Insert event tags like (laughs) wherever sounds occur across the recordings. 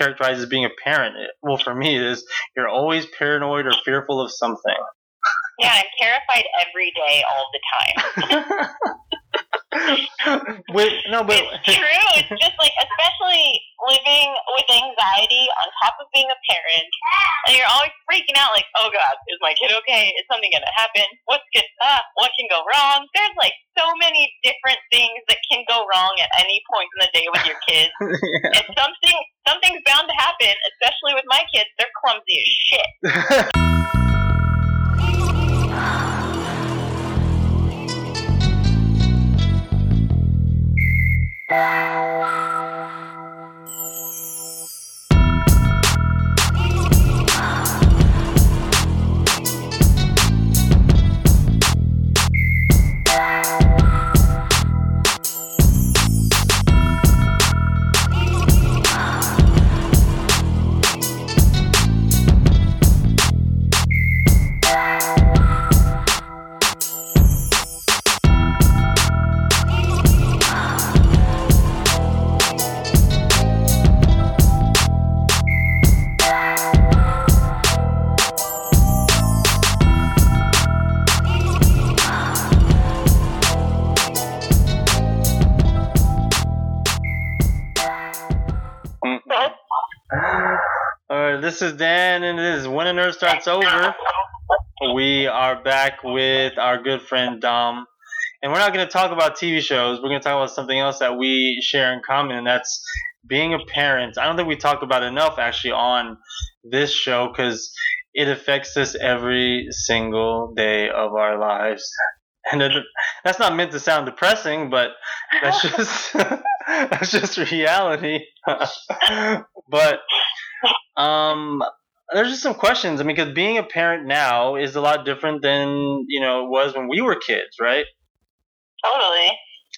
characterized as being a parent? Well, for me, it is you're always paranoid or fearful of something. Yeah, I'm terrified every day, all the time. (laughs) (laughs) Wait, no, but it's true. It's just like, especially living with anxiety on top of being a parent, and you're always freaking out, like, oh god, is my kid okay? Is something gonna happen? What's good? Ah, what can go wrong? There's like so many different things that can go wrong at any point in the day with your (laughs) kids, yeah. and something something's bound to happen. Especially with my kids, they're clumsy as shit. (laughs) Bye. All right, this is Dan, and this is When a Nerd Starts Over. We are back with our good friend Dom, and we're not going to talk about TV shows. We're going to talk about something else that we share in common, and that's being a parent. I don't think we talk about enough actually on this show because it affects us every single day of our lives. And it, that's not meant to sound depressing, but that's just (laughs) that's just reality. (laughs) but um, there's just some questions. I mean, because being a parent now is a lot different than you know it was when we were kids, right? Totally.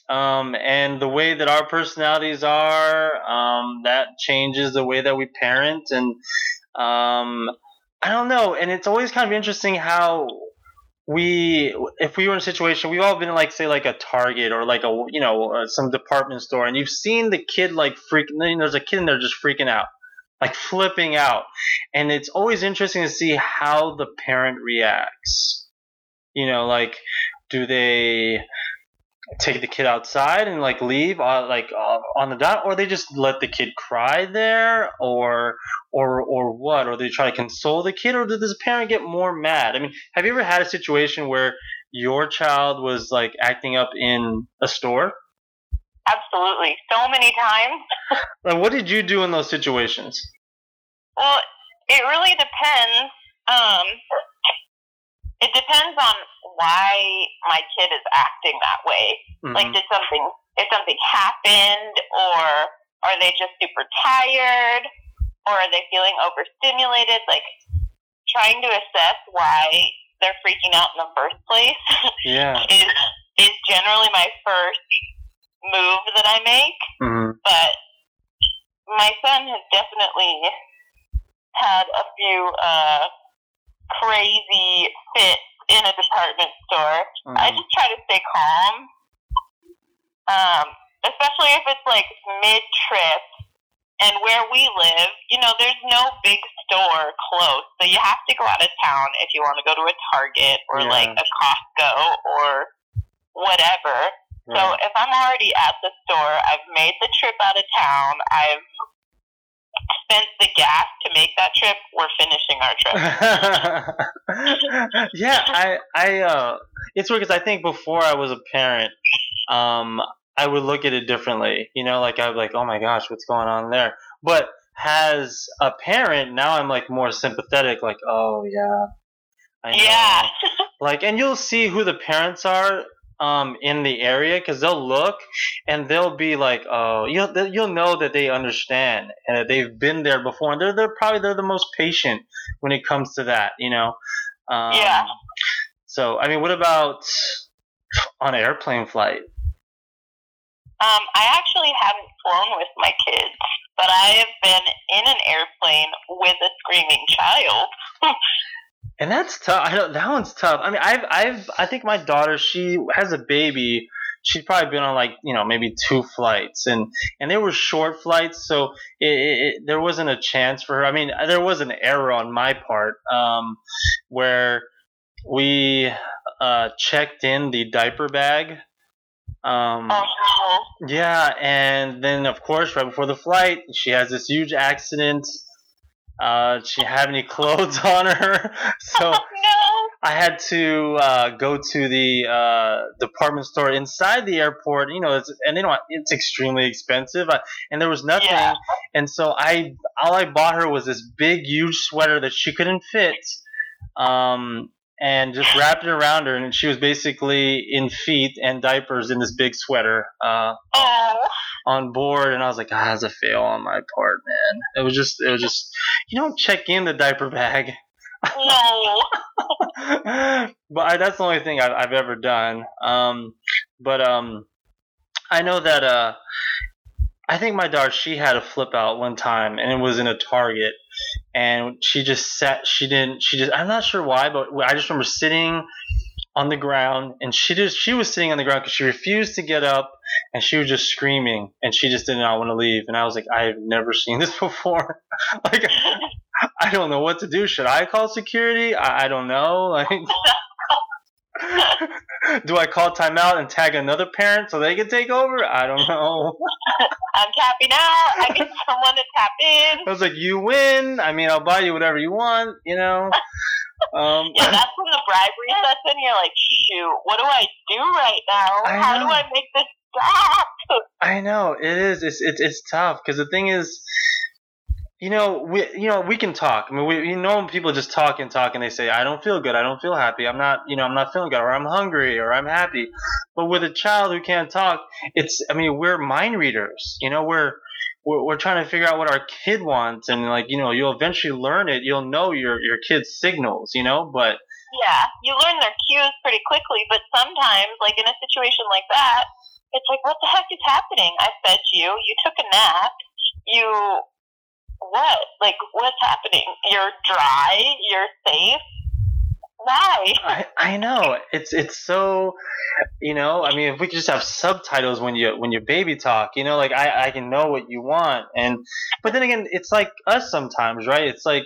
Um, and the way that our personalities are, um, that changes the way that we parent, and um, I don't know. And it's always kind of interesting how we, if we were in a situation, we've all been in like say like a Target or like a you know uh, some department store, and you've seen the kid like freaking. There's a kid in there just freaking out like flipping out. And it's always interesting to see how the parent reacts. You know, like, do they take the kid outside and like leave uh, like uh, on the dot or they just let the kid cry there or or or what or they try to console the kid or does the parent get more mad i mean have you ever had a situation where your child was like acting up in a store Absolutely. So many times. (laughs) like what did you do in those situations Well, it really depends. Um, it depends on why my kid is acting that way. Mhm. Like, did something, if something happened, or are they just super tired, or are they feeling overstimulated? Like, trying to assess why they're freaking out in the first place (laughs) yeah is is generally my first move that I make Mhm. but my son has definitely had a few uh, crazy fits in a department store. I Mhm. just try to stay calm, um, especially if it's like mid trip. And where we live, you know, there's no big store close, so you have to go out of town if you want to go to a Target or Yeah. like a Costco or whatever. So if I'm already at the store, I've made the trip out of town, I've spent the gas to make that trip, we're finishing our trip. (laughs) yeah, I, I, uh, it's weird because I think before I was a parent, um, I would look at it differently. You know, like I'd be like, oh my gosh, what's going on there? But as a parent, now I'm like more sympathetic. Like, oh yeah, I know. yeah. Like, and you'll see who the parents are. Um, in the area, because they'll look and they'll be like, "Oh, you'll you'll know that they understand and that they've been there before, and they're they're probably they're the most patient when it comes to that, you know." Um, Yeah. So, I mean, what about on an airplane flight? Um, I actually haven't flown with my kids, but I have been in an airplane with a screaming child. (laughs) And that's tough. I know that one's tough. I mean, I've, I've, I think my daughter, she has a baby she'd probably been on like you know maybe two flights, and and they were short flights, so it, it, it, there wasn't a chance for her. I mean, there was an error on my part um, where we uh, checked in the diaper bag. Um, Oh yeah, and then of course, right before the flight, she has this huge accident. Uh, she had any (laughs) clothes on her, (laughs) so no. no. I had to uh, go to the uh, department store inside the airport. You know, it's, and they don't. It's extremely expensive, I, and there was nothing. Yeah. And so I, all I bought her was this big, huge sweater that she couldn't fit. Um, and just wrapped it around her, and she was basically in feet and diapers in this big sweater uh, Oh. On board. And I was like, ah, that's a fail on my part, man. It was just, it was just, you don't check in the diaper bag. No. (laughs) but I, that's the only thing I've, I've ever done. Um, but um, I know that uh, I think my daughter she had a flip out one time, and it was in a Target, and she just sat. She didn't. She just. I'm not sure why, but I just remember sitting on the ground, and she just she was sitting on the ground because she refused to get up, and she was just screaming, and she just did not want to leave. And I was like, I've never seen (laughs) this before. (laughs) like. I don't know what to do. Should I call security? I, I don't know. (laughs) Like, do I call timeout and tag another parent so they can take over? I don't know. I'm tapping out. I need someone to tap in. I was like, you win. I mean, I'll buy you whatever you want. You know. Um, Yeah, that's when the bribery sets in. You're like, shoot, what do I do right now? I How know. do I make this stop? I know it is. It's it's it's tough because the thing is, you know, we you know we can talk. I mean, we you know people just talk and talk and they say, I don't feel good. I don't feel happy. I'm not you know I'm not feeling good or I'm hungry or I'm happy. But with a child who can't talk, it's I mean we're mind readers. You know we're we're, we're trying to figure out what our kid wants and like you know you'll eventually learn it. You'll know your your kid's signals. You know, but Yeah, you learn their cues pretty quickly, but sometimes, like in a situation like that, it's like, what the heck is happening? I fed you. You took a nap. You what? Like, what's happening? You're dry. You're safe. Why? I, I know it's it's so you know I mean if we could just have subtitles when you when you baby talk you know like I I can know what you want and but then again it's like us sometimes right it's like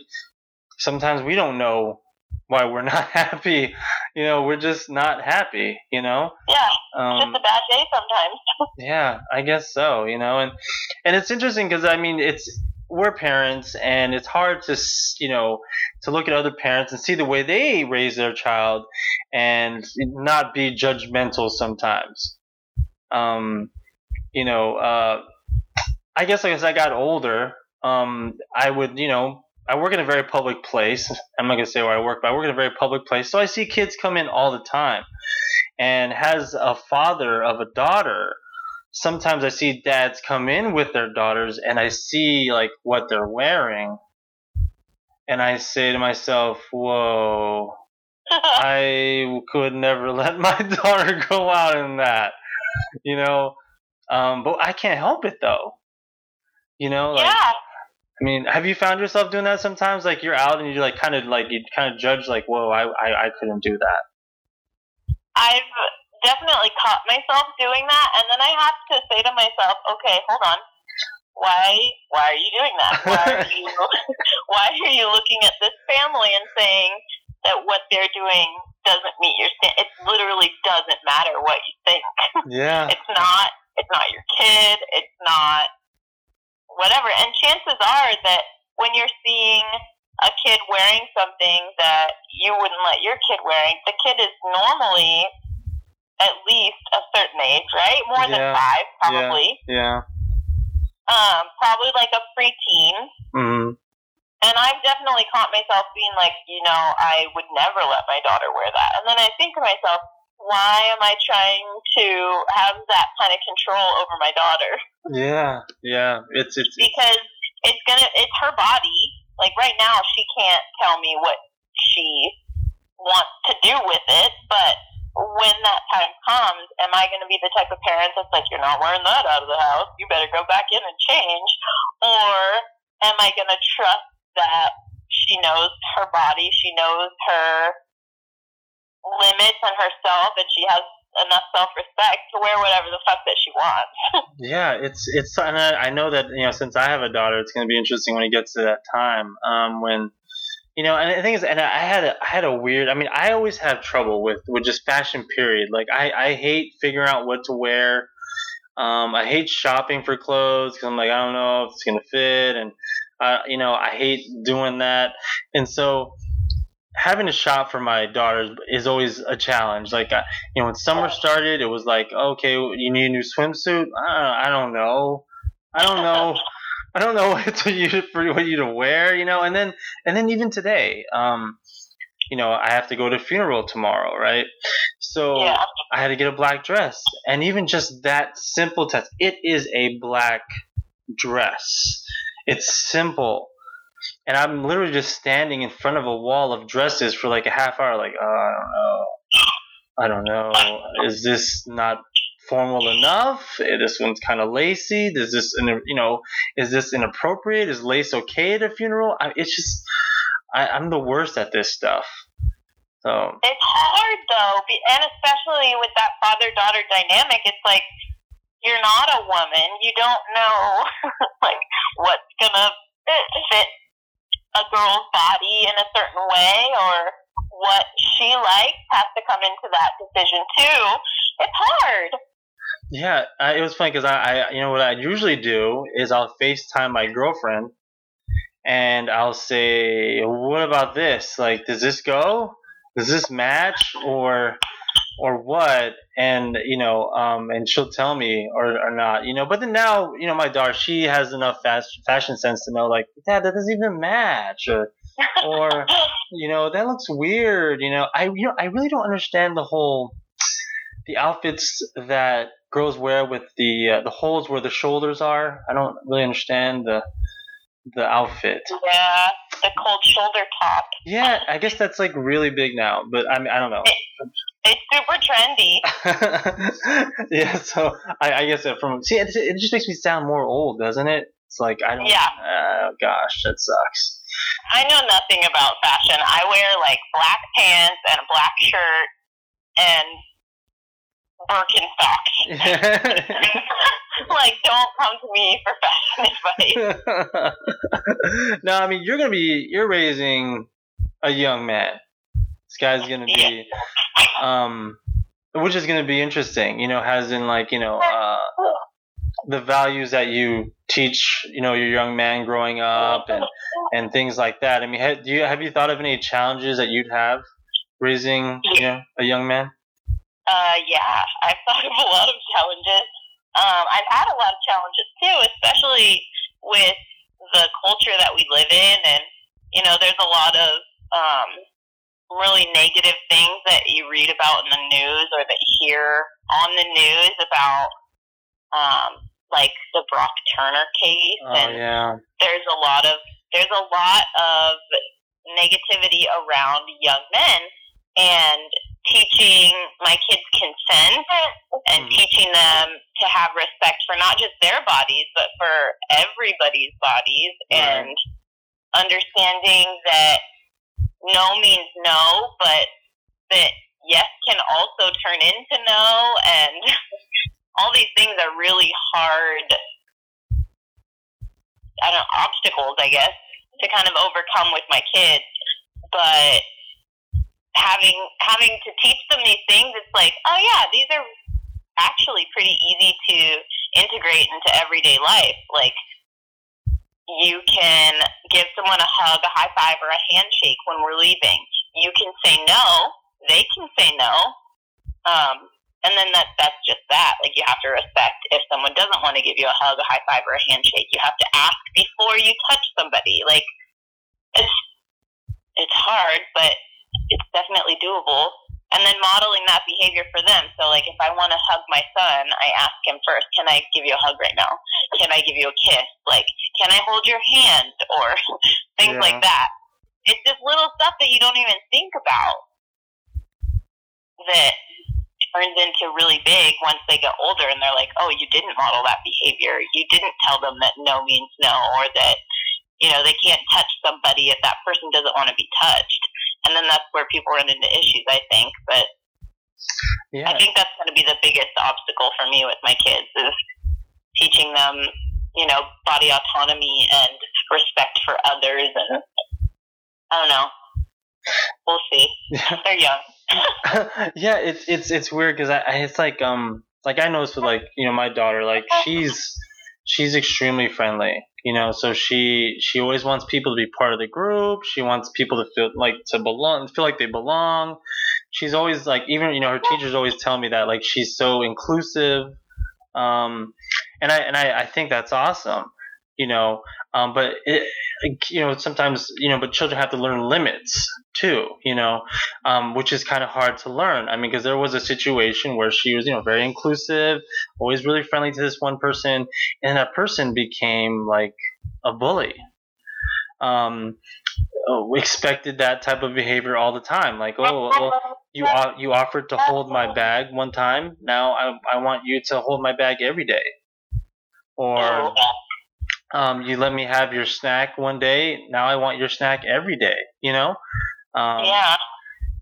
sometimes we don't know why we're not (laughs) happy you know we're just not happy you know Yeah, um, just a bad day sometimes. (laughs) yeah, I guess so. You know, and and it's interesting because I mean, it's we're parents, and it's hard to you know to look at other parents and see the way they raise their child, and not be judgmental sometimes. Um, you know, uh, I guess like as I got older, um, I would you know. I work in a very public place. I'm not gonna say where I work, but I work in a very public place. So I see kids come in all the time and has a father of a daughter, sometimes I see dads come in with their daughters and I see like what they're wearing. And I say to myself, whoa, (laughs) I could never let my (laughs) daughter go out in that. You know? Um, but I can't help it though. You know, like yeah, I mean, have you found yourself doing that sometimes? Like you're out and you like kind of like you kind of judge like, whoa, I, I I couldn't do that. I've definitely caught myself doing that, and then I have to say to myself, okay, hold on. Why? Why are you doing that? Why are (laughs) you? (laughs) why are you looking at this family and saying that what they're doing doesn't meet your stand? It literally doesn't matter what you think. Yeah. (laughs) It's not. It's not your kid. It's not whatever. And chances are that when you're seeing a kid wearing something that you wouldn't let your kid wearing, the kid is normally at least a certain age, right? More Yeah. than five, probably. Yeah. Um, probably like a preteen. hmm And I've definitely caught myself being like, you know, I would never let my daughter wear that. And then I think to myself, why am I trying to have that kind of control over my daughter? Yeah. Yeah. It's it's. it's because it's gonna it's her body. Like right now she can't tell me what she wants to do with it, but when that time comes, am I gonna be the type of parent that's like, You're not wearing that out of the house, you better go back in and change or am I gonna trust that she knows her body, she knows her limits on herself and she has enough self respect to wear whatever the fuck that she wants. (laughs) yeah, it's it's and I, I know that you know since I have a daughter, it's going to be interesting when it gets to that time um, when you know, and the thing is, and I had a, I had a weird. I mean, I always have trouble with with just fashion. Period. Like, I I hate figuring out what to wear. Um, I hate shopping for clothes because I'm like, I don't know if it's gonna fit, and uh, you know, I hate doing that. And so, having to shop for my daughters is always a challenge. Like, uh, you know, when summer started, it was like, okay, you need a new swimsuit. I, I don't know. I don't know. I don't know (laughs) what to you for what you to wear, you know, and then and then even today, um, you know, I have to go to a funeral tomorrow, right? So Yeah. I had to get a black dress, and even just that simple test, it is a black dress. It's simple, and I'm literally just standing in front of a wall of dresses for like a half hour, like, oh, I don't know, I don't know, is this not formal enough? This one's kind of lacy. Is this, you know, is this inappropriate? Is lace okay at a funeral? I, it's just, I, I'm the worst at this stuff. So It's hard though, and especially with that father daughter dynamic, it's like you're not a woman. You don't know (laughs) like what's gonna fit a girl's body in a certain way, or what she likes has to come into that decision too. It's hard. Yeah, I, it was funny because I, I, you know, what I usually do is I'll FaceTime my girlfriend, and I'll say, "What about this? Like, does this go? Does this match, or, or what?" And you know, um, and she'll tell me or, or not, you know. But then now, you know, my daughter, she has enough fast fashion sense to know, like, Dad, that doesn't even match, or, or, (laughs) you know, that looks weird. You know, I, you know, I really don't understand the whole the outfits that girls wear with the uh, the holes where the shoulders are. I don't really understand the the outfit. yeah, the cold shoulder top. Yeah, I guess that's like really big now, but I mean I don't know. It's super trendy. (laughs) yeah, so I, I guess it from see it, it just makes me sound more old, doesn't it? It's like I don't. Yeah. Oh gosh, that sucks. I know nothing about fashion. I wear like black pants and a black shirt and Birkenstocks. (laughs) (laughs) like, don't come to me for fashion advice. no, I mean you're gonna be you're raising a young man. This guy's gonna be, um, which is gonna be interesting. You know, has in like you know uh, the values that you teach. You know, your young man growing up and and things like that. I mean, ha- do you have you thought of any challenges that you'd have raising you know a young man? Uh, yeah, I've thought of a lot of challenges. Um, I've had a lot of challenges too, especially with the culture that we live in, and you know, there's a lot of um, really negative things that you read about in the news or that you hear on the news about, um, like the Brock Turner case, Oh and yeah, there's a lot of there's a lot of negativity around young men and teaching my kids consent and Mhm. teaching them to have respect for not just their bodies but for everybody's bodies Right. and understanding that no means no but that yes can also turn into no and (laughs) all these things are really hard I don't know, obstacles, I guess, to kind of overcome with my kids. But having having to teach them these things, it's like, oh yeah, these are actually pretty easy to integrate into everyday life. Like you can give someone a hug, a high five, or a handshake when we're leaving. You can say no. They can say no. Um, and then that that's just that. Like you have to respect if someone doesn't want to give you a hug, a high five, or a handshake. You have to ask before you touch somebody. Like it's it's hard, but it's definitely doable. And then modeling that behavior for them. So like if I want to hug my son, I ask him first, can I give you a hug right now? Can I give you a kiss? Like, can I hold your hand? (laughs) Or things Yeah. like that. It's just little stuff that you don't even think about that turns into really big once they get older and they're like, oh, you didn't model that behavior. You didn't tell them that no means no or that, you know, they can't touch somebody if that person doesn't want to be touched. And then that's where people run into issues, I think. But Yeah. I think that's going to be the biggest obstacle for me with my kids is teaching them, you know, body autonomy and respect for others. And I don't know. We'll see. (laughs) They're young. (laughs) yeah, it's it's it's weird because I, I it's like um like I noticed with like you know my daughter like (laughs) she's she's extremely friendly you know so she she always wants people to be part of the group. She wants people to feel like to belong feel like they belong. She's always like even you know her teachers always tell me that like she's so inclusive. Um and I and I, I think that's awesome you know um but it you know sometimes you know but children have to learn limits too you know um which is kind of hard to learn. I mean because there was a situation where she was you know very inclusive always really friendly to this one person and that person became like a bully. Um we expected that type of behavior all the time like oh well, you you offered to hold my bag one time now i i want you to hold my bag every day. Or um, you let me have your snack one day. Now I want your snack every day. You know. Um, yeah.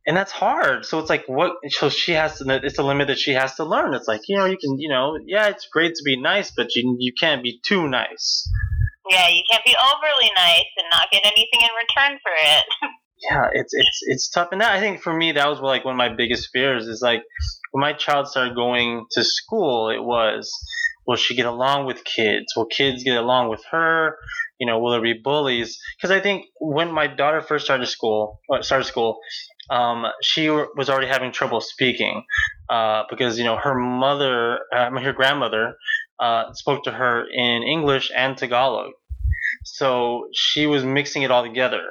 And that's hard. So it's like what? So she has to. It's a limit that she has to learn. It's like you know you can you know yeah it's great to be nice, but you you can't be too nice. Yeah, you can't be overly nice and not get anything in return for it. (laughs) yeah, it's it's it's tough. And that I think for me that was like one of my biggest fears is like when my child started going to school, it was Will she get along with kids? Will kids get along with her? You know, will there be bullies? Because I think when my daughter first started school, uh, started school, um, she was already having trouble speaking uh, because you know her mother, uh, her grandmother, uh, spoke to her in English and Tagalog, so she was mixing it all together,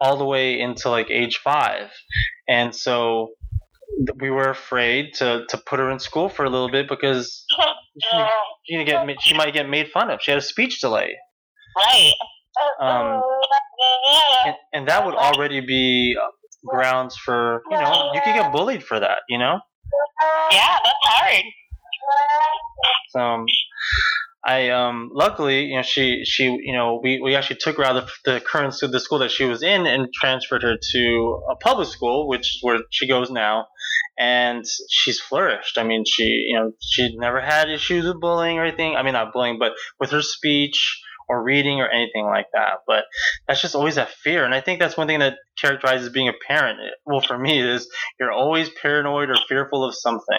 all the way into like age five, and so we were afraid to, to put her in school for a little bit because she, she, get, she might get made fun of. She had a speech delay. Right. Um, and, and that would already be grounds for, you know, you could get bullied for that, you know? Yeah, that's hard. So, um, I um luckily you know she she you know we, we actually took her out of the current school, the school that she was in and transferred her to a public school which is where she goes now and she's flourished. I mean, she, you know, she never had issues with bullying or anything. I mean, not bullying, but with her speech or reading or anything like that. But that's just always that fear. And I think that's one thing that characterizes being a parent. Well, for me, is you're always paranoid or fearful of something.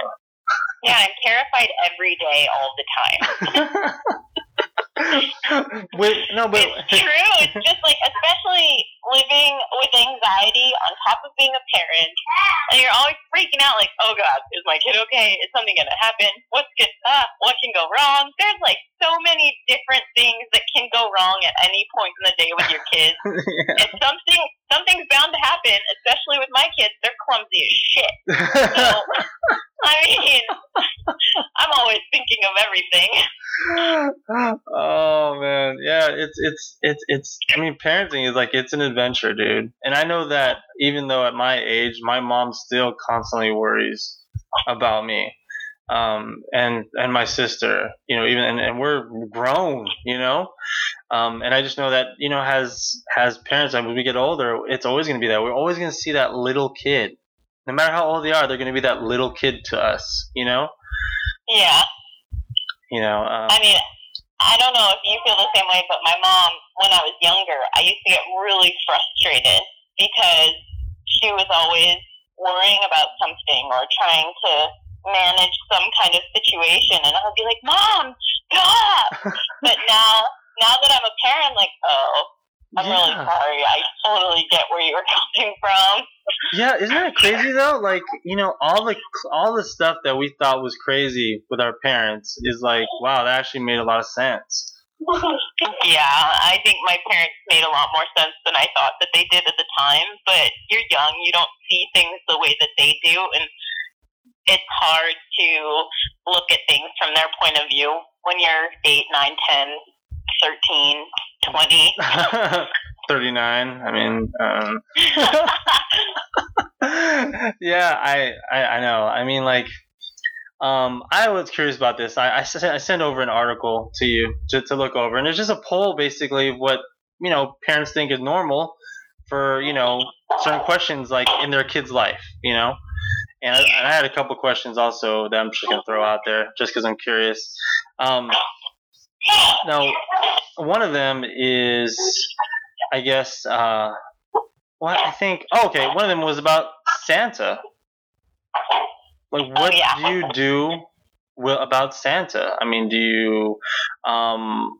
Yeah, I'm terrified every day, all the time. (laughs) (laughs) No, but it's true. It's just like, especially living with anxiety on top of being a parent, and you're always freaking out, like, oh god, is my kid okay? Is something gonna happen? What's good? Uh, what can go wrong? There's like so many different things that can go wrong at any point in the day with your kids, (laughs) yeah. and something something's bound to happen. Especially with my kids, they're clumsy as shit. (laughs) So, I mean, I'm always thinking of everything. oh man, yeah, it's it's it's it's. I mean, parenting is like it's an adventure, dude. And I know that even though at my age, my mom still constantly worries about me, um, and and my sister. You know, even and, and we're grown. You know, um, and I just know that you know, as as parents, when we get older, it's always going to be that. We're always going to see that little kid. No matter how old they are, they're going to be that little kid to us. You know. Yeah. You know. Um, I mean, I don't know if you feel the same way, but my mom, when I was younger, I used to get really frustrated because she was always worrying about something or trying to manage some kind of situation, and I would be like, "Mom, stop!" (laughs) but now, now that I'm a parent, like, oh, I'm Yeah. really sorry. I totally get where you were (laughs) coming from. Yeah, isn't that crazy though? Like, you know, all the all the stuff that we thought was crazy with our parents is like, wow, that actually made a lot of sense. (laughs) yeah, I think my parents made a lot more sense than I thought that they did at the time. But you're young, you don't see things the way that they do, and it's hard to look at things from their point of view when you're 8, 9, 10, 13, 20. (laughs) 39. I mean, um, (laughs) yeah, I, I I know. I mean, like, um, I was curious about this. I I sent, I sent over an article to you to, to look over, and it's just a poll basically what you know parents think is normal for you know certain questions like in their kid's life, you know. and I, and I had a couple questions also that I'm just gonna throw out there, just because I'm curious. Um, now, one of them is, I guess, uh, what I think. Oh, okay, one of them was about Santa. Like, what yeah. do you do about Santa? I mean, do you, um,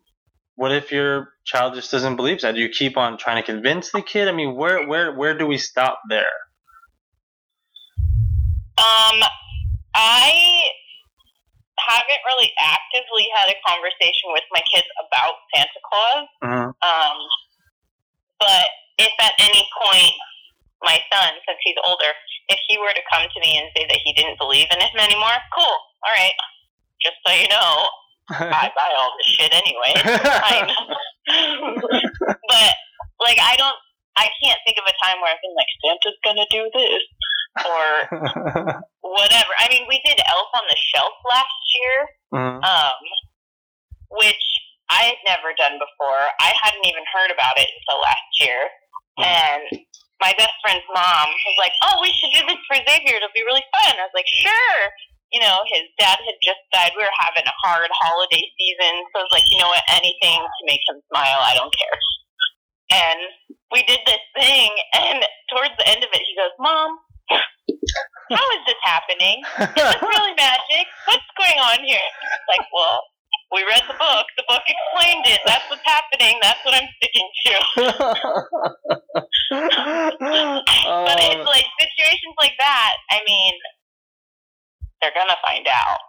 what if your child just doesn't believe that? Do you keep on trying to convince the kid? I mean, where, where, where do we stop there? Um, I haven't really actively had a conversation with my kids about Santa Claus. Mhm. Um, but if at any point my son, since he's older, if he were to come to me and say that he didn't believe in him anymore, cool. All right. Just so you know, (laughs) I buy all this shit anyway. (laughs) (laughs) But like, I don't. I can't think of a time where I've been like, Santa's gonna do this or (laughs) whatever. I mean, we did Elf on the Shelf last year, Mhm. um, which I had never done before. I hadn't even heard about it until last year. And my best friend's mom was like, "Oh, we should do this for Xavier. It'll be really fun." I was like, "Sure." You know, his dad had just died. We were having a hard holiday season, so I was like, "You know what? Anything to make him smile. I don't care." And we did this thing, and towards the end of it, he goes, "Mom, how is this happening? Is this really magic? What's going on here?" It's like, well, we read the book. The book explained it. That's what's happening. That's what I'm sticking to. (laughs) But it's like situations like that. I mean, they're gonna find out.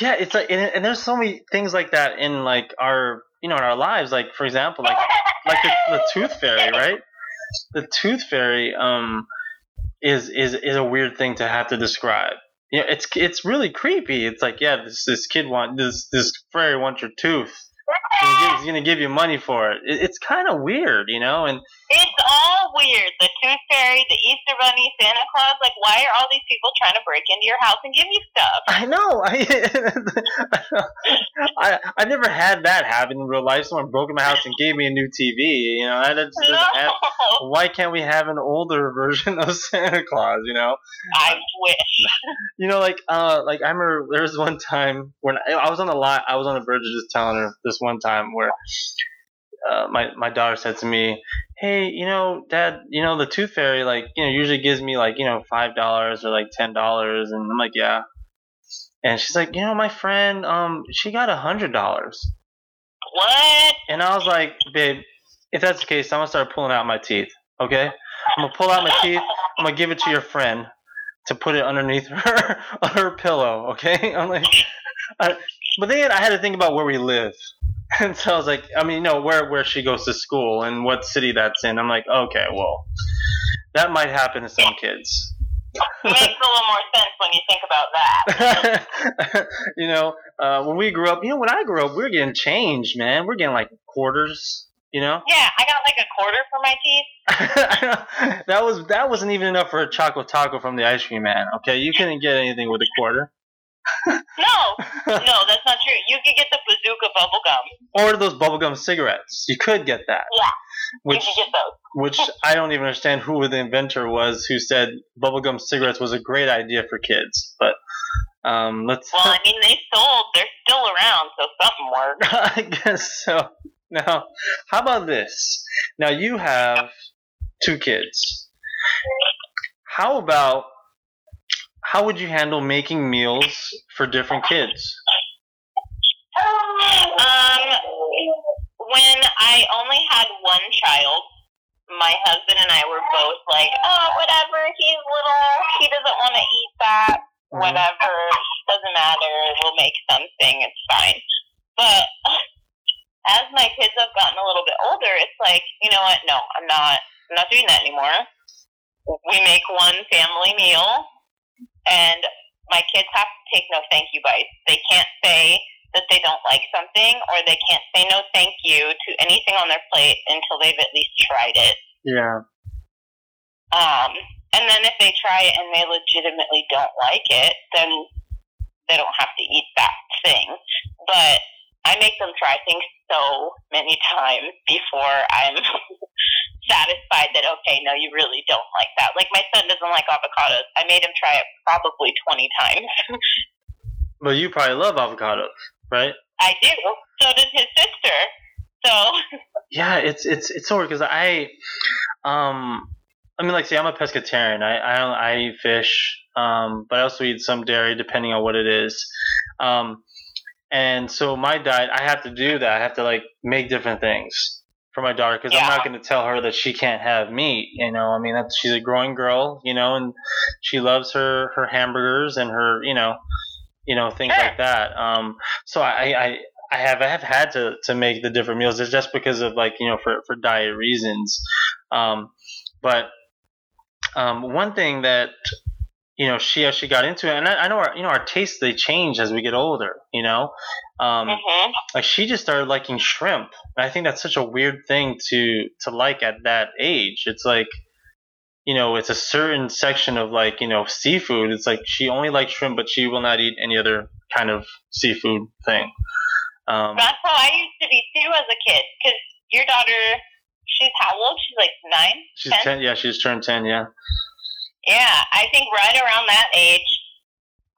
yeah, it's like, and, and there's so many things like that in like our, you know, in our lives. Like for example, like like the, the tooth fairy, right? The tooth fairy, um, is is is a weird thing to have to describe. You know, it's it's really creepy. It's like, yeah, this this kid want this this fairy wants your tooth. He's gonna, give, you money for it. it it's kind of weird, you know, and It's all weird. The Tooth Fairy, the Easter Bunny, Santa Claus. Like, why are all these people trying to break into your house and give you stuff? I know. (laughs) I, I I never had that happen in real life. Someone broke in my house and gave me a new TV. You know, that just doesn't (laughs) No, happen. Why can't we have an older (laughs) version of Santa Claus? You know, I wish. you know, like uh, like I remember there was one time when I, I was on the line. I was on the verge of just telling her this one time where. Uh, my my daughter said to me, "Hey, you know, Dad, you know the Tooth Fairy, like, you know, usually gives me like, you know, five dollars or like ten dollars," and I'm like, "Yeah." And she's like, "You know, my friend, um, she got a hundred dollars," What? and I was like, "Babe, if that's the case, I'm gonna start pulling out my teeth. Okay, I'm gonna pull out my teeth. I'm gonna give it to your friend to put it underneath (laughs) her on her pillow. Okay, (laughs) I'm like, I, but then I had to think about where we live." (laughs) And so I was like, I mean, no, where where she goes to school and what city that's in. I'm like, okay, well, that might happen to some kids. It makes a little more sense when you think about that. you know, uh, when we grew up, you know, when I grew up, we were getting change, man. We're getting like quarters. You know, Yeah, I got like a quarter for my teeth. (laughs) that was that wasn't even enough for a chocolate taco from the ice cream man. Okay, you couldn't get anything with a quarter. (laughs) No, no, that's not true. You could get the bazooka bubble gum. or those bubblegum cigarettes. You could get that. Yeah, Which you could get those. which I don't even understand who the inventor was who said bubblegum cigarettes was a great idea for kids. But um, let's. Well, I mean, they sold. They're still around, so something worked. (laughs) I guess so. (laughs) Now, how about this? Now you have two kids. How about how would you handle making meals for different kids? Um, when I only had one child, my husband and I were both like, "Oh, whatever. He's little. He doesn't want to eat that. Whatever. Doesn't matter. We'll make something. It's fine." But as my kids have gotten a little bit older, it's like, you know what? No, I'm not. I'm not doing that anymore. We make one family meal, and my kids have to take no thank you bites. They can't say that they don't like something, or they can't say no thank you to anything on their plate until they've at least tried it. Yeah. Um, and then if they try it and they legitimately don't like it, then they don't have to eat that thing. But I make them try things so many (laughs) times before I'm (laughs) satisfied that okay, no, you really don't like that. Like my son doesn't like avocados. I made him try it probably twenty (laughs) times. but you probably love avocados, right? I do. So does his sister. So. Yeah, it's it's it's so weird because I, um, I mean, like, say I'm a pescatarian. I I, I eat fish, um, but I also eat some dairy depending on what it is. Um, and so my diet, I have to do that. I have to like make different things for my daughter because Yeah. I'm not going to tell her that she can't have meat. You know, I mean, that's she's a growing girl, you know, and she loves her her hamburgers and her, you know, you know things Sure. like that. Um, so I I. I have I have had to, to make the different meals It's just because of like you know for, for diet reasons, um, but um, one thing that you know she she got into it, and I, I know our you know our tastes they change as we get older. You know, um, hmm like she just started liking shrimp. And I think that's such a weird thing to to like at that age. It's like you know it's a certain section of like you know seafood. It's like she only likes shrimp, but she will not eat any other kind of seafood thing. Um, That's how I used to be too as a kid. Because your daughter, she's how old? She's like nine. she's 10? ten. Yeah, she's turned ten. Yeah. Yeah, I think right around that age,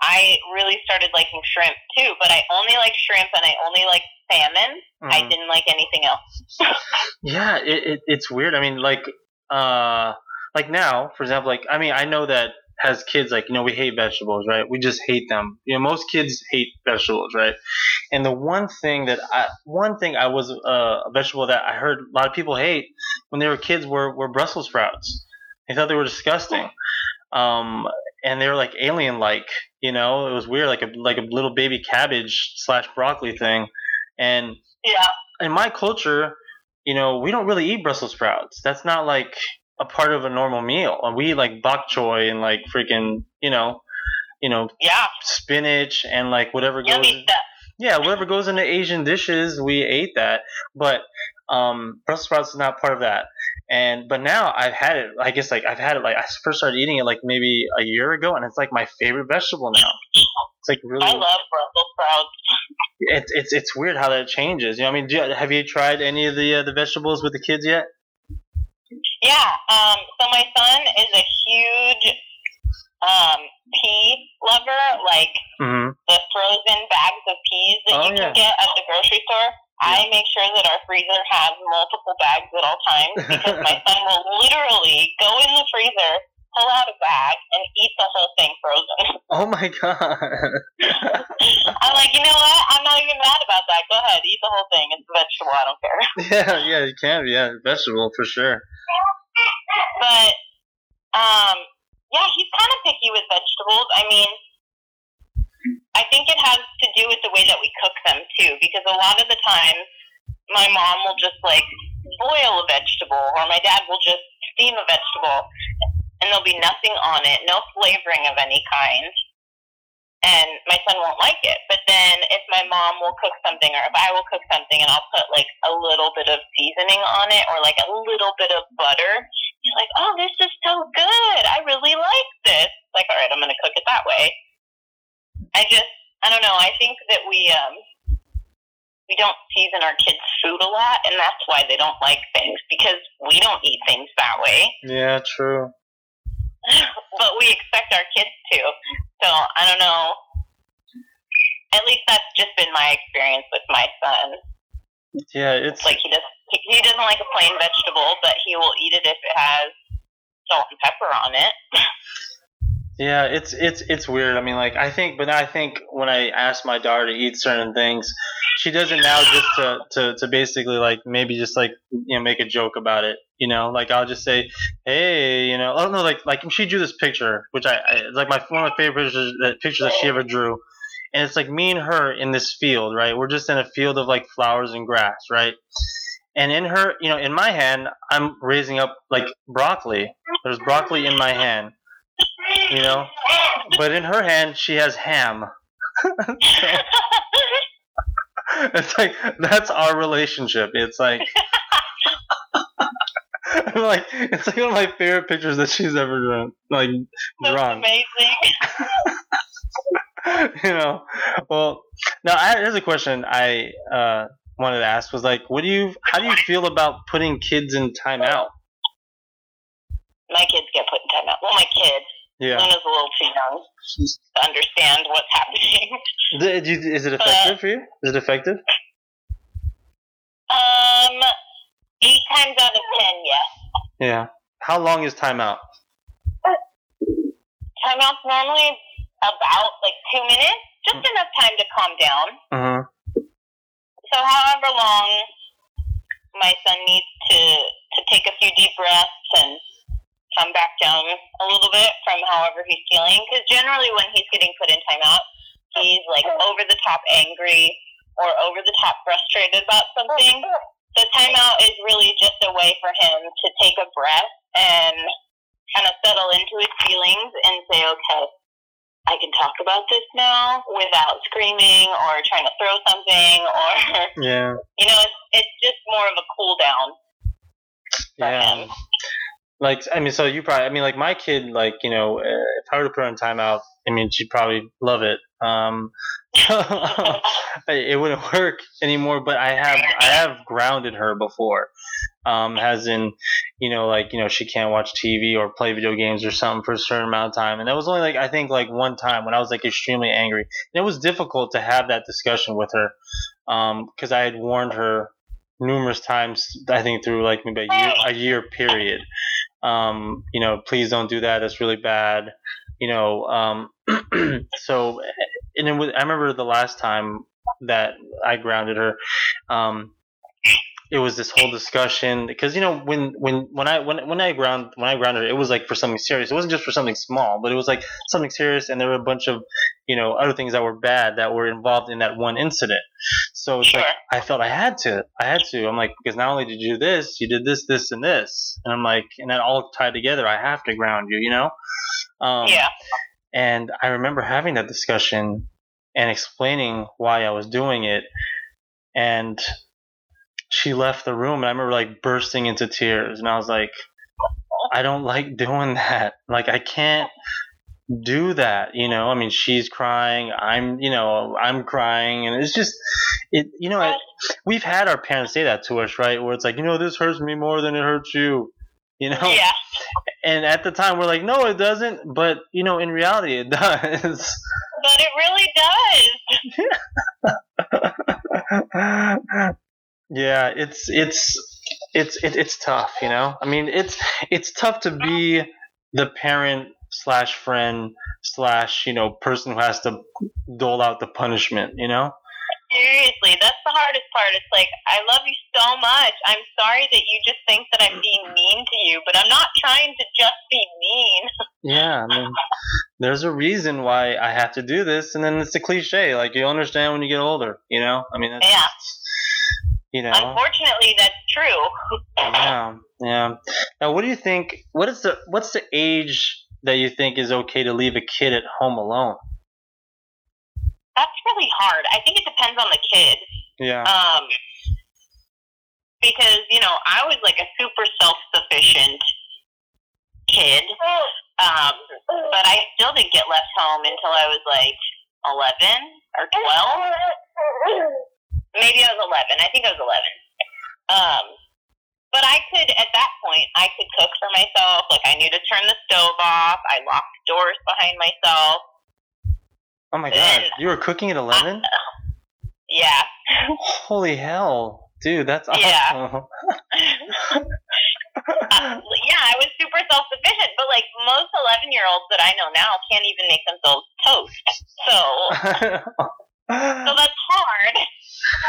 I really started liking shrimp too. But I only like shrimp and I only like salmon. I Mhm. didn't like anything else. (laughs) Yeah, it, it it's weird. I mean, like, uh, like now, for example, like I mean, I know that as kids, like you know, we hate vegetables, right? We just hate them. You know, most kids hate vegetables, right? And the one thing that I, one thing I was uh, a vegetable that I heard a lot of people hate when they were kids were were Brussels sprouts. They thought they were disgusting, um, and they were like alien-like. You know, it was weird, like a like a little baby cabbage slash broccoli thing, and Yeah, in my culture, you know, we don't really eat Brussels sprouts. That's not like a part of a normal meal. And We eat like bok choy and like freaking, you know, you know, yeah, spinach and like whatever goes. Yeah, whatever goes into Asian dishes, we ate that. But um, Brussels sprouts is not part of that. And but now I've had it. I guess like I've had it like I first started eating it like maybe a year ago, and it's like my favorite vegetable now. It's like really. I love Brussels sprouts. it's it's it's weird how that changes. You know, I mean, do you, have you tried any of the uh, the vegetables with the kids yet? Yeah. Um. So my son is a huge um pea lover. Like Mm-hmm. the frozen bags of peas that Oh, you yeah. can get at the grocery store. I make sure that our freezer has multiple bags at all times because my (laughs) son will literally go in the freezer, pull out a bag, and eat the whole thing frozen. Oh my god. (laughs) I'm like, you know what? I'm not even mad about that. Go ahead, eat the whole thing. It's a vegetable. I don't care. (laughs) yeah, yeah, you can. Yeah, vegetable for sure. But um, yeah, he's kind of picky with vegetables. I mean, I think it has to do with the way that we cook them too, because a lot of the times my mom will just like boil a vegetable, or my dad will just steam a vegetable, and there'll be nothing on it, no flavoring of any kind. And my son won't like it. But then if my mom will cook something, or if I will cook something, and I'll put like a little bit of seasoning on it, or like a little bit of butter, he's like, "Oh, this is so good! I really like this." Like, all right, I'm gonna cook it that way. I just, I don't know. I think that we um we don't season our kids' food a lot, and that's why they don't like things because we don't eat things that way. Yeah, true. (laughs) but we expect our kids to. So I don't know. At least that's just been my experience with my son. Yeah, it's Like he does, he he doesn't like a plain vegetable, but he will eat it if it has salt and pepper on it. (laughs) yeah, it's it's it's weird. I mean, like I think, but I think when I ask my daughter to eat certain things, she does it now just to to to basically like maybe just like you know make a joke about it. You know, like I'll just say, hey, you know, oh no, like like she drew this picture, which I, I it's like my one of my favorite pictures that she ever drew, and it's like me and her in this field, right? We're just in a field of like flowers and grass, right? And in her, you know, in my hand, I'm raising up like broccoli. There's broccoli in my hand, you know, but in her hand, she has ham. (laughs) it's like that's our relationship. It's like, (laughs) like it's like one of my favorite pictures that she's ever drawn. Like That's drawn. amazing. (laughs) you know. Well, now I, there's a question I uh, wanted to ask was like, what do you, how do you feel about putting kids in timeout? My kids get put in timeout. Well, my kid. Yeah. Luna's a little too young to understand what's happening. Did you, is it effective for you? Is it effective? Um, eight times out of ten, yes. Yeah. How long is timeout? Timeout's normally about like two minutes, just enough time to calm down. Uh-huh. So, however long my son needs to to take a few deep breaths and come back down a little bit from however he's feeling, because generally when he's getting put in timeout, he's like over the top angry or over the top frustrated about something. The timeout is really just a way for him to take a breath and kind of settle into his feelings and say, okay, I can talk about this now without screaming or trying to throw something (laughs) or, Yeah. you know, it's, it's just more of a cool down. for Yeah. him. Like I mean, so you probably I mean, like my kid, like you know, uh, if I were to put her in timeout, I mean, she'd probably love it. Um, (laughs) it wouldn't work anymore. But I have I have grounded her before, um, as in, you know, like you know, she can't watch TV or play video games or something for a certain amount of time. And that was only like I think like one time when I was like extremely angry. And it was difficult to have that discussion with her, because I had warned her numerous times. I think through like maybe a year a year period um, you know, please don't do that. That's really bad. You know, um, (clears throat) so, and it was, I remember the last time that I grounded her, um, it was this whole discussion because you know when when when I when when I ground when I grounded her, it was like for something serious. It wasn't just for something small, but it was like something serious, and there were a bunch of you know other things that were bad that were involved in that one incident. So it's like I felt I had to, I had to. I'm like because not only did you do this, you did this, this, and this, and I'm like, and that all tied together. I have to ground you, you know. Um, yeah. and I remember having that discussion and explaining why I was doing it. And she left the room, and I remember like bursting into tears. And I was like, I don't like doing that. Like, I can't do that. You know, I mean, she's crying. I'm, you know, I'm crying. And it's just, it, you know, it, we've had our parents say that to us, right? Where it's like, you know, this hurts me more than it hurts you. (laughs) You know? Yeah. And at the time, we're like, no, it doesn't. But, you know, in reality, it (laughs) does. But it really does. (laughs) yeah, it's it's it's it, it's tough, you know. I mean, it's it's tough to be the parent slash friend slash you know person who has to dole out the punishment, you know. Seriously, that's the hardest part. It's like, I love you so much. I'm sorry that you just think that I'm being mean to you, but I'm not trying to just be mean. Yeah, I mean, there's a reason why I have to do this, and then it's a cliche. Like you'll understand when you get older, you know. I mean, that's, Yeah. you know. Unfortunately, that's true. Yeah, yeah. Now, what do you think? What is the what's the age that you think is okay to leave a kid at home alone? That's really hard. I think it depends on the kid. Yeah. Um, because, you know, I was like a super self sufficient kid. Um, but I still didn't get left home until I was like 11 or 12. Maybe I was 11. I think I was 11. Um, but I could, at that point, I could cook for myself. Like, I knew to turn the stove off. I locked doors behind myself. oh my god, you were cooking at eleven? Yeah. Holy hell, dude, that's awesome. Yeah. (laughs) Uh, (laughs) yeah, I was super self sufficient, but like most 11 year olds that I know now can't even make themselves toast. So, (laughs) so that's hard.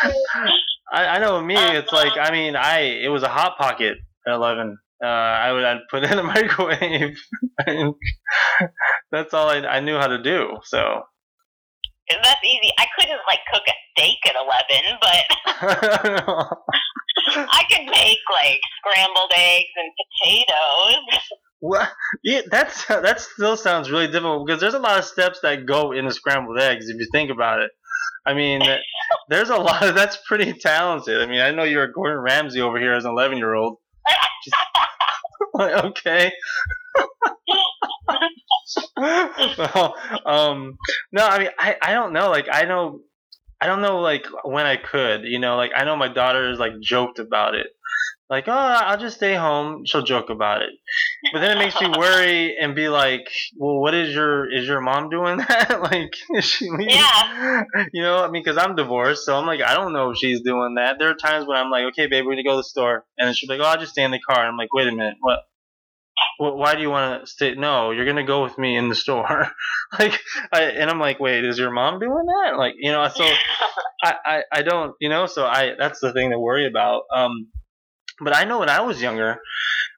(laughs) I, I know me. It's like I mean, I it was a hot pocket at eleven. Uh, I would I'd put in the (laughs) microwave. That's all I, I knew how to do. So. That's easy. I couldn't like cook a steak at 11, but (laughs) I could make like scrambled eggs and potatoes. What? Yeah, that's that still sounds really difficult because there's a lot of steps that go into scrambled eggs if you think about it. I mean, there's a lot of that's pretty talented. I mean, I know you're a Gordon Ramsay over here as an 11 year old. (laughs) okay. (laughs) well, um, no, I mean, I, I don't know. Like, I know, I don't know, like when I could, you know, like I know my daughter has like joked about it, like, oh, I'll just stay home. She'll joke about it, but then it makes me (laughs) worry and be like, well, what is your is your mom doing (laughs) that? (laughs) like, is she leaving? Yeah. You know, I mean, because I'm divorced, so I'm like, I don't know if she's doing that. There are times when I'm like, okay, babe, we're gonna go to the store, and then she's like, oh, I'll just stay in the car. I'm like, wait a minute, what? Well, why do you want to stay? No, you're gonna go with me in the store. like, I, and I'm like, wait, is your mom doing that? Like, you know, so I, I, I don't, you know, so I that's the thing to worry about. Um, but I know when I was younger,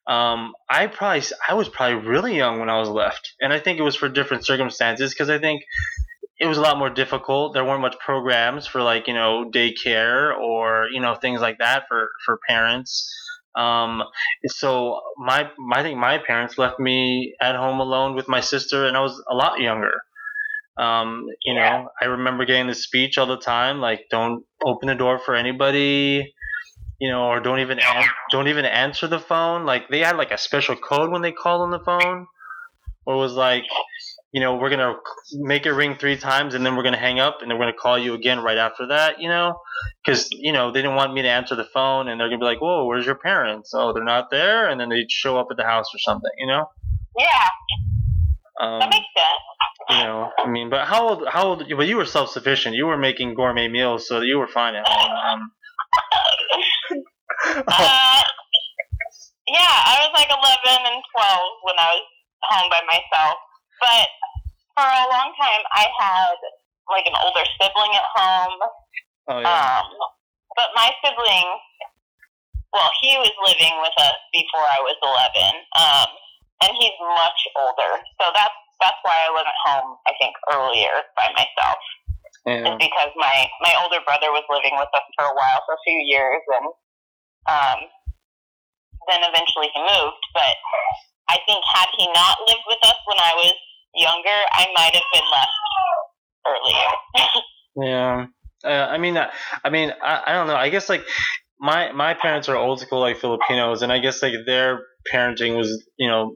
um, I probably I was probably really young when I was left, and I think it was for different circumstances because I think it was a lot more difficult. There weren't much programs for like you know daycare or you know things like that for for parents. Um, so my, my I think my parents left me at home alone with my sister, and I was a lot younger. Um, you Yeah. know, I remember getting this speech all the time, like don't open the door for anybody, you know, or don't even an- don't even answer the phone. Like they had like a special code when they called on the phone, or it was like, you know, we're gonna make it ring three times and then we're gonna hang up and then we're gonna call you again right after that, you know, because you know they didn't want me to answer the phone and they're gonna be like, whoa, where's your parents? Oh, they're not there, and then they'd show up at the house or something, you know. Yeah, Um, that makes sense. you know, I mean, but how old? How old? But you were self sufficient. You were making gourmet meals, so you were fine at home. Um, (laughs) Uh, yeah, I was like 11 and 12 when I was home by myself. But for a long time, I had like an older sibling at home. oh yeah. Um, but my sibling, well, he was living with us before I was 11, um, and he's much older. So that's that's why I wasn't home. I think earlier by myself yeah. is because my my older brother was living with us for a while, for a few years, and um, then eventually he moved. But I think had he not lived with us when I was younger, I might have been left earlier. (laughs) Yeah. Uh, I mean, uh, I mean, I, I don't know. I guess like my my parents are old school like Filipinos, and I guess like their parenting was you know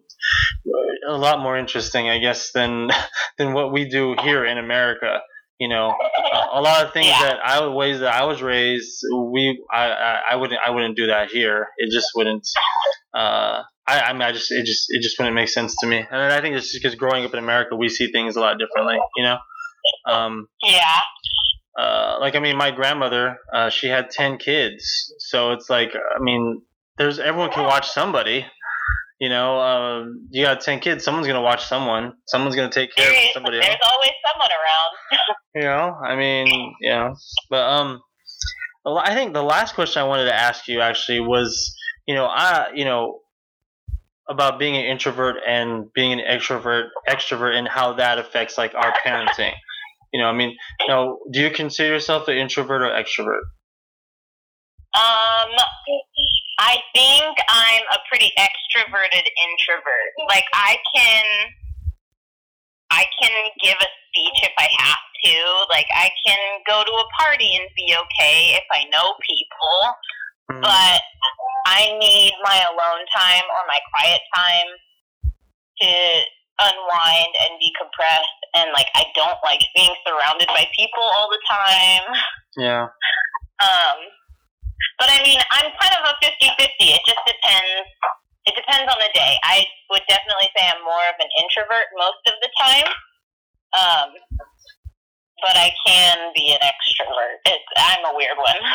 a lot more interesting, I guess, than (laughs) than what we do here in America. You know, a, a lot of things Yeah. that I ways that I was raised, we I, I I wouldn't I wouldn't do that here. It just wouldn't. Uh, I I mean, I just it just it just wouldn't make sense to me. And I think it's just because growing up in America, we see things a lot differently. You know. Um, yeah, uh, like I mean, my grandmother, uh, she had ten kids, so it's like I mean, there's everyone can watch somebody. You know, uh, you got ten kids, someone's gonna watch someone. Someone's gonna take care of there's, somebody else. there's always someone around. You know, I mean, yeah, but um, I think the last question I wanted to ask you actually was, you know, I, you know, about being an introvert and being an extrovert, extrovert, and how that affects like our parenting. You know, I mean, you know, do you consider yourself an introvert or extrovert? Um, I think I'm a pretty extroverted introvert. Like I can, I can give a speech if I have to. Like I can go to a party and be okay if I know people. Mhm. But I need my alone time or my quiet time to unwind and decompress. And like I don't like being surrounded by people all the time. yeah. Um, but I mean, I'm kind of a 50-50. It just depends. It depends on the day. I would definitely say I'm more of an introvert most of the time. Um, but I can be an extrovert. It's, I'm a weird one. (laughs)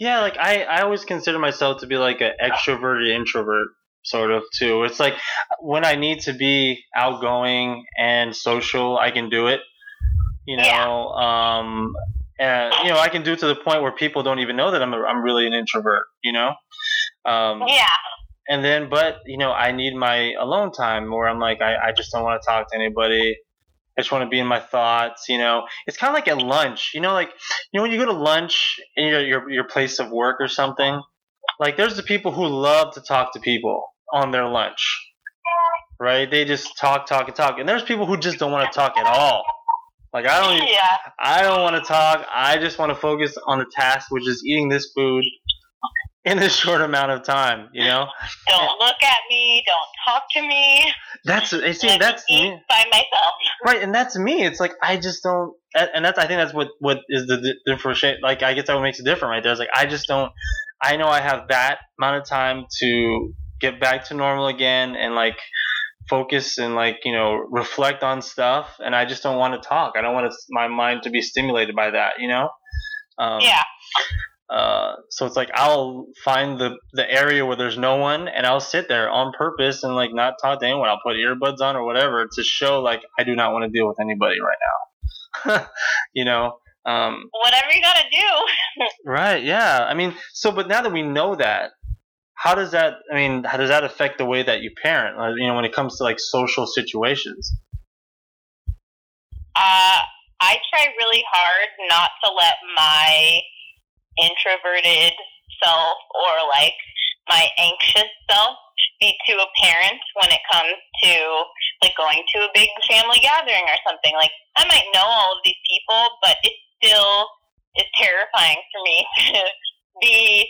Yeah, like I, I always consider myself to be like an extroverted introvert, sort of too. It's like when I need to be outgoing and social, I can do it. You know, Yeah. um, and you know, I can do it to the point where people don't even know that I'm a, I'm really an introvert. You know, um, Yeah. and then but you know, I need my alone time where I'm like I, I just don't want to talk to anybody. I just want to be in my thoughts, you know. It's kind of like at lunch, you know, like you know when you go to lunch in your your, your place of work or something. Like there's the people who love to talk to people on their lunch, right? They just talk, talk, and talk, and there's people who just don't want to talk at all. Like I don't, Yeah. I don't want to talk. I just want to focus on the task, which is eating this food in this short amount of time. You know, (laughs) Don't look at me. Don't talk to me. that's you see, Let me that's me. by myself. Right, and that's me. It's like I just don't, and that's I think that's what what is the di- differentiate. Like I guess that what makes it different, right there. It's like I just don't, I know I have that amount of time to get back to normal again and like focus and like you know reflect on stuff and i just don't want to talk i don't want my mind to be stimulated by that you know um, yeah uh, so it's like I'll find the the area where there's no one and I'll sit there on purpose and like not talk to anyone. I'll put earbuds on or whatever to show like I do not want to deal with anybody right now. (laughs) you know. Um, Whatever you gotta do. (laughs) right. Yeah. I mean, so but now that we know that, how does that? I mean, how does that affect the way that you parent? Uh, you know, when it comes to like social situations. Uh, I try really hard not to let my introverted self or like my anxious self be too apparent when it comes to like going to a big family gathering or something. Like I might know all of these people, but it still is terrifying for me (laughs) to be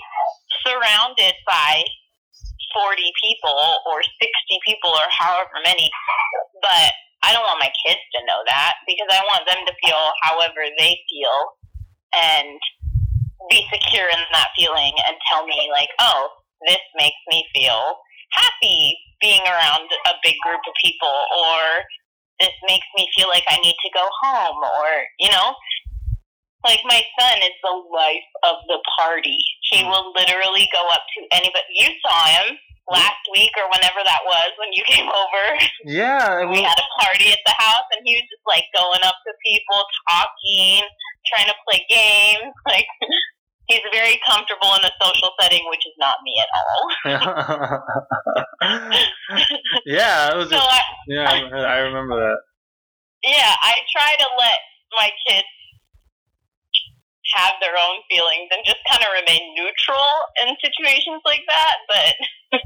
surrounded by 40 people or 60 people or however many. But I don't want my kids to know that because I want them to feel however they feel and be secure in that feeling and tell me like, oh, this makes me feel happy being around a big group of people or this makes me feel like I need to go home or, you know, like my son is the life of the party. He hmm. will literally go up to anybody. You saw him last week or whenever that was when you (laughs) came over. Yeah, we had a party at the house, and he was just like going up to people, talking, trying to play games. (laughs) Like he's very comfortable in a social setting, which is not me at all. (laughs) yeah, it was. So a, I, yeah, I remember that. Yeah, I try to let my kids have their own feelings and just kind of remain neutral in situations like that. But (laughs)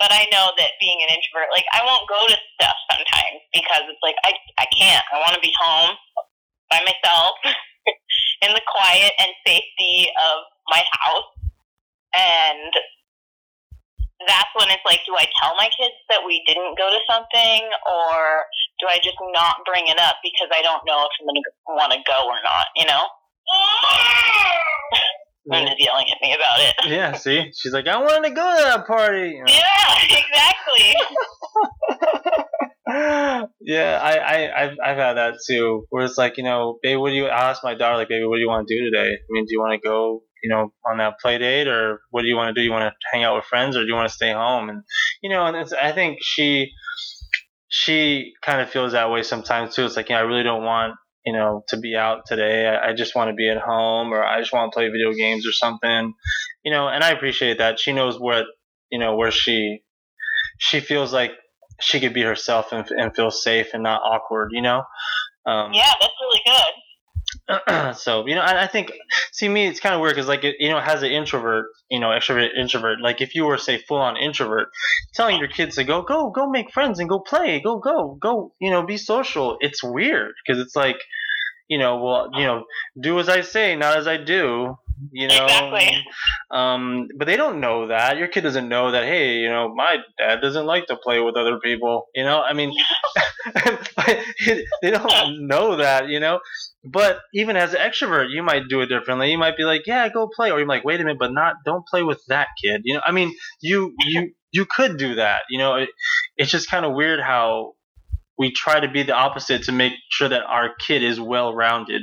but I know that being an introvert, like I won't go to stuff sometimes because it's like I I can't. I want to be home by myself (laughs) in the quiet and safety of my house. And that's when it's like, do I tell my kids that we didn't go to something, or do I just not bring it up because I don't know if I'm going to want to go or not? You know. (laughs) Linda's yelling at me about it. Yeah, see, she's like, I wanted to go to that party. (laughs) Yeah, exactly. (laughs) yeah, I, I, I've, I've had that too. Where it's like, you know, baby, what do you? I ask my daughter, like, baby, what do you want to do today? I mean, do you want to go, you know, on that play date, or what do you want to do? You want to hang out with friends, or do you want to stay home? And you know, and it's, I think she, she kind of feels that way sometimes too. It's like, you know, I really don't want you know, to be out today. I, I just want to be at home or I just want to play video games or something, you know, and I appreciate that. She knows what, you know, where she, she feels like she could be herself and, and feel safe and not awkward, you know? Um, yeah, that's really good. (clears throat) so you know, I, I, think see me, it's kind of weird because like it, you know, has an introvert, you know, extrovert, introvert. Like if you were say full on introvert, telling your kids to go, go, go, make friends and go play, go, go, go, you know, be social. It's weird because it's like, you know, well, you know, do as I say, not as I do you know exactly. um but they don't know that your kid doesn't know that hey you know my dad doesn't like to play with other people you know i mean (laughs) (laughs) they don't know that you know but even as an extrovert you might do it differently. You might be like yeah go play. Or you're like wait a minute but not don't play with that kid. You know i mean you you you could do that you know? It, it's just kind of weird how we try to be the opposite to make sure that our kid is well rounded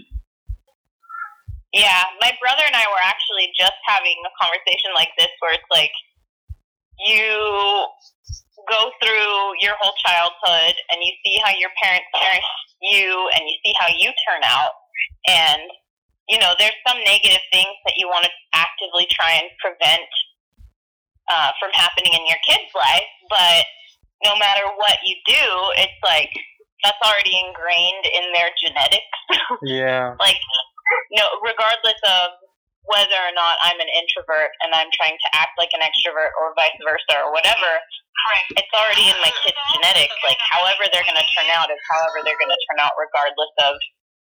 yeah, my brother and I were actually just having a conversation like this where it's like you go through your whole childhood and you see how your parents parent you and you see how you turn out. And you know there's some negative things that you want to actively try and prevent uh, from happening in your kid's life but no matter what you do it's like that's already ingrained in their genetics. (laughs) Yeah. Like you know, regardless of whether or not I'm an introvert and I'm trying to act like an extrovert or vice versa or whatever, it's already in my ah, kids' genetics. Like, however they're going to turn out is however they're going to turn out, regardless of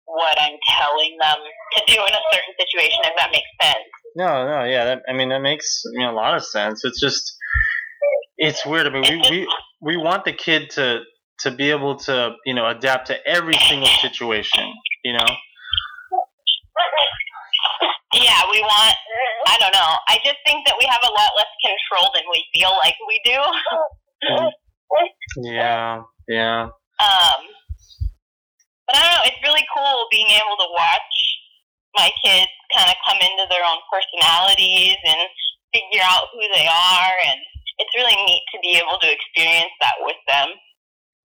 what I'm telling them to do in a certain situation, if that makes sense. No, no, yeah. That, I mean, that makes I mean, a lot of sense. It's just, it's weird. I mean, we, we, we want the kid to, to be able to, you know, adapt to every single situation, you know? Yeah, we want I don't know. I just think that we have a lot less control than we feel like we do. Yeah, yeah. Um, but I don't know. It's really cool being able to watch my kids kind of come into their own personalities and figure out who they are, and it's really neat to be able to experience that with them,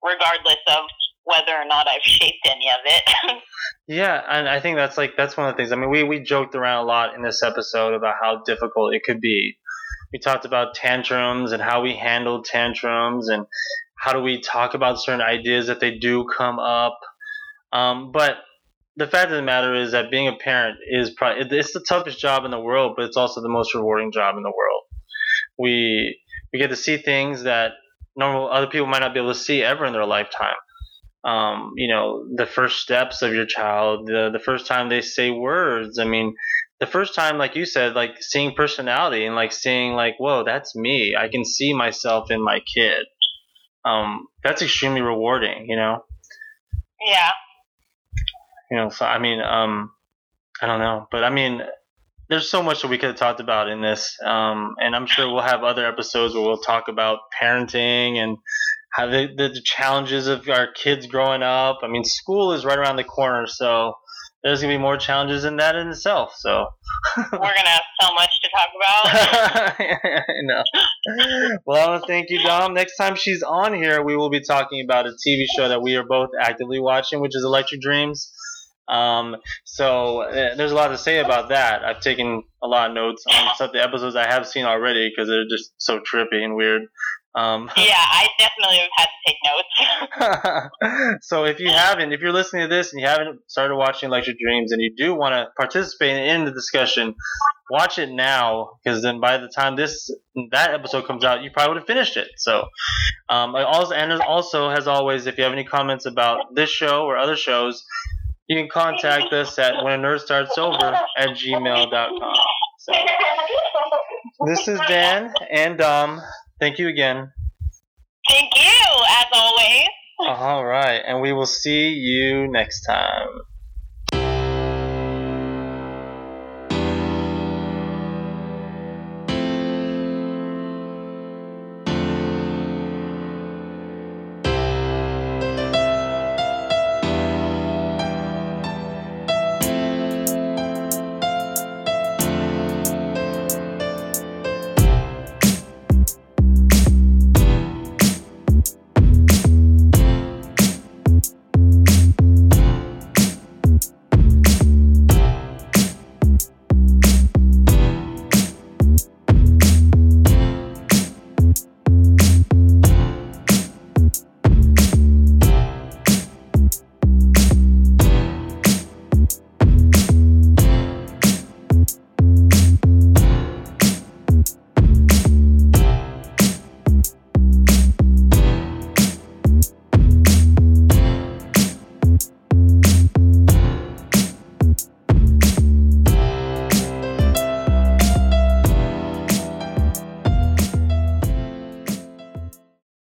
regardless of whether or not I've shaped any of it. (laughs) Yeah, and I think that's like that's one of the things. I mean, we we joked around a lot in this episode about how difficult it could be. We talked about tantrums and how we handled tantrums and how do we talk about certain ideas that they do come up. Um, but the fact of the matter is that being a parent is probably it's the toughest job in the world, but it's also the most rewarding job in the world. We we get to see things that normal other people might not be able to see ever in their lifetime. Um, you know, the first steps of your child, the the first time they say words. I mean, the first time, like you said, like seeing personality and like seeing like, whoa, that's me. I can see myself in my kid. Um, that's extremely rewarding. You know. yeah. you know so i mean um i don't know but i mean there's so much that we could have talked about in this um and i'm sure we'll have other episodes where we'll talk about parenting and how the, the challenges of our kids growing up i mean school is right around the corner so there's gonna be more challenges in that in itself so (laughs) We're gonna have so much to talk about. (laughs) I know. Well, I want to thank you, Dom. Next time she's on here, we will be talking about a TV show that we are both actively watching, which is Electric Dreams. Um, so uh, there's a lot to say about that. I've taken a lot of notes on some of the episodes I have seen already because they're just so trippy and weird. Um, (laughs) yeah, I definitely have had to take notes. (laughs) so if you haven't, if you're listening to this and you haven't started watching Electric Dreams and you do want to participate in the discussion, watch it now because then by the time this that episode comes out, you probably would have finished it. So um, I also and also as always, if you have any comments about this show or other shows, you can contact us at when a nerd starts over at gmail.com. So this is Dan and Dom. Thank you again. Thank you, as always. All right, and we will see you next time.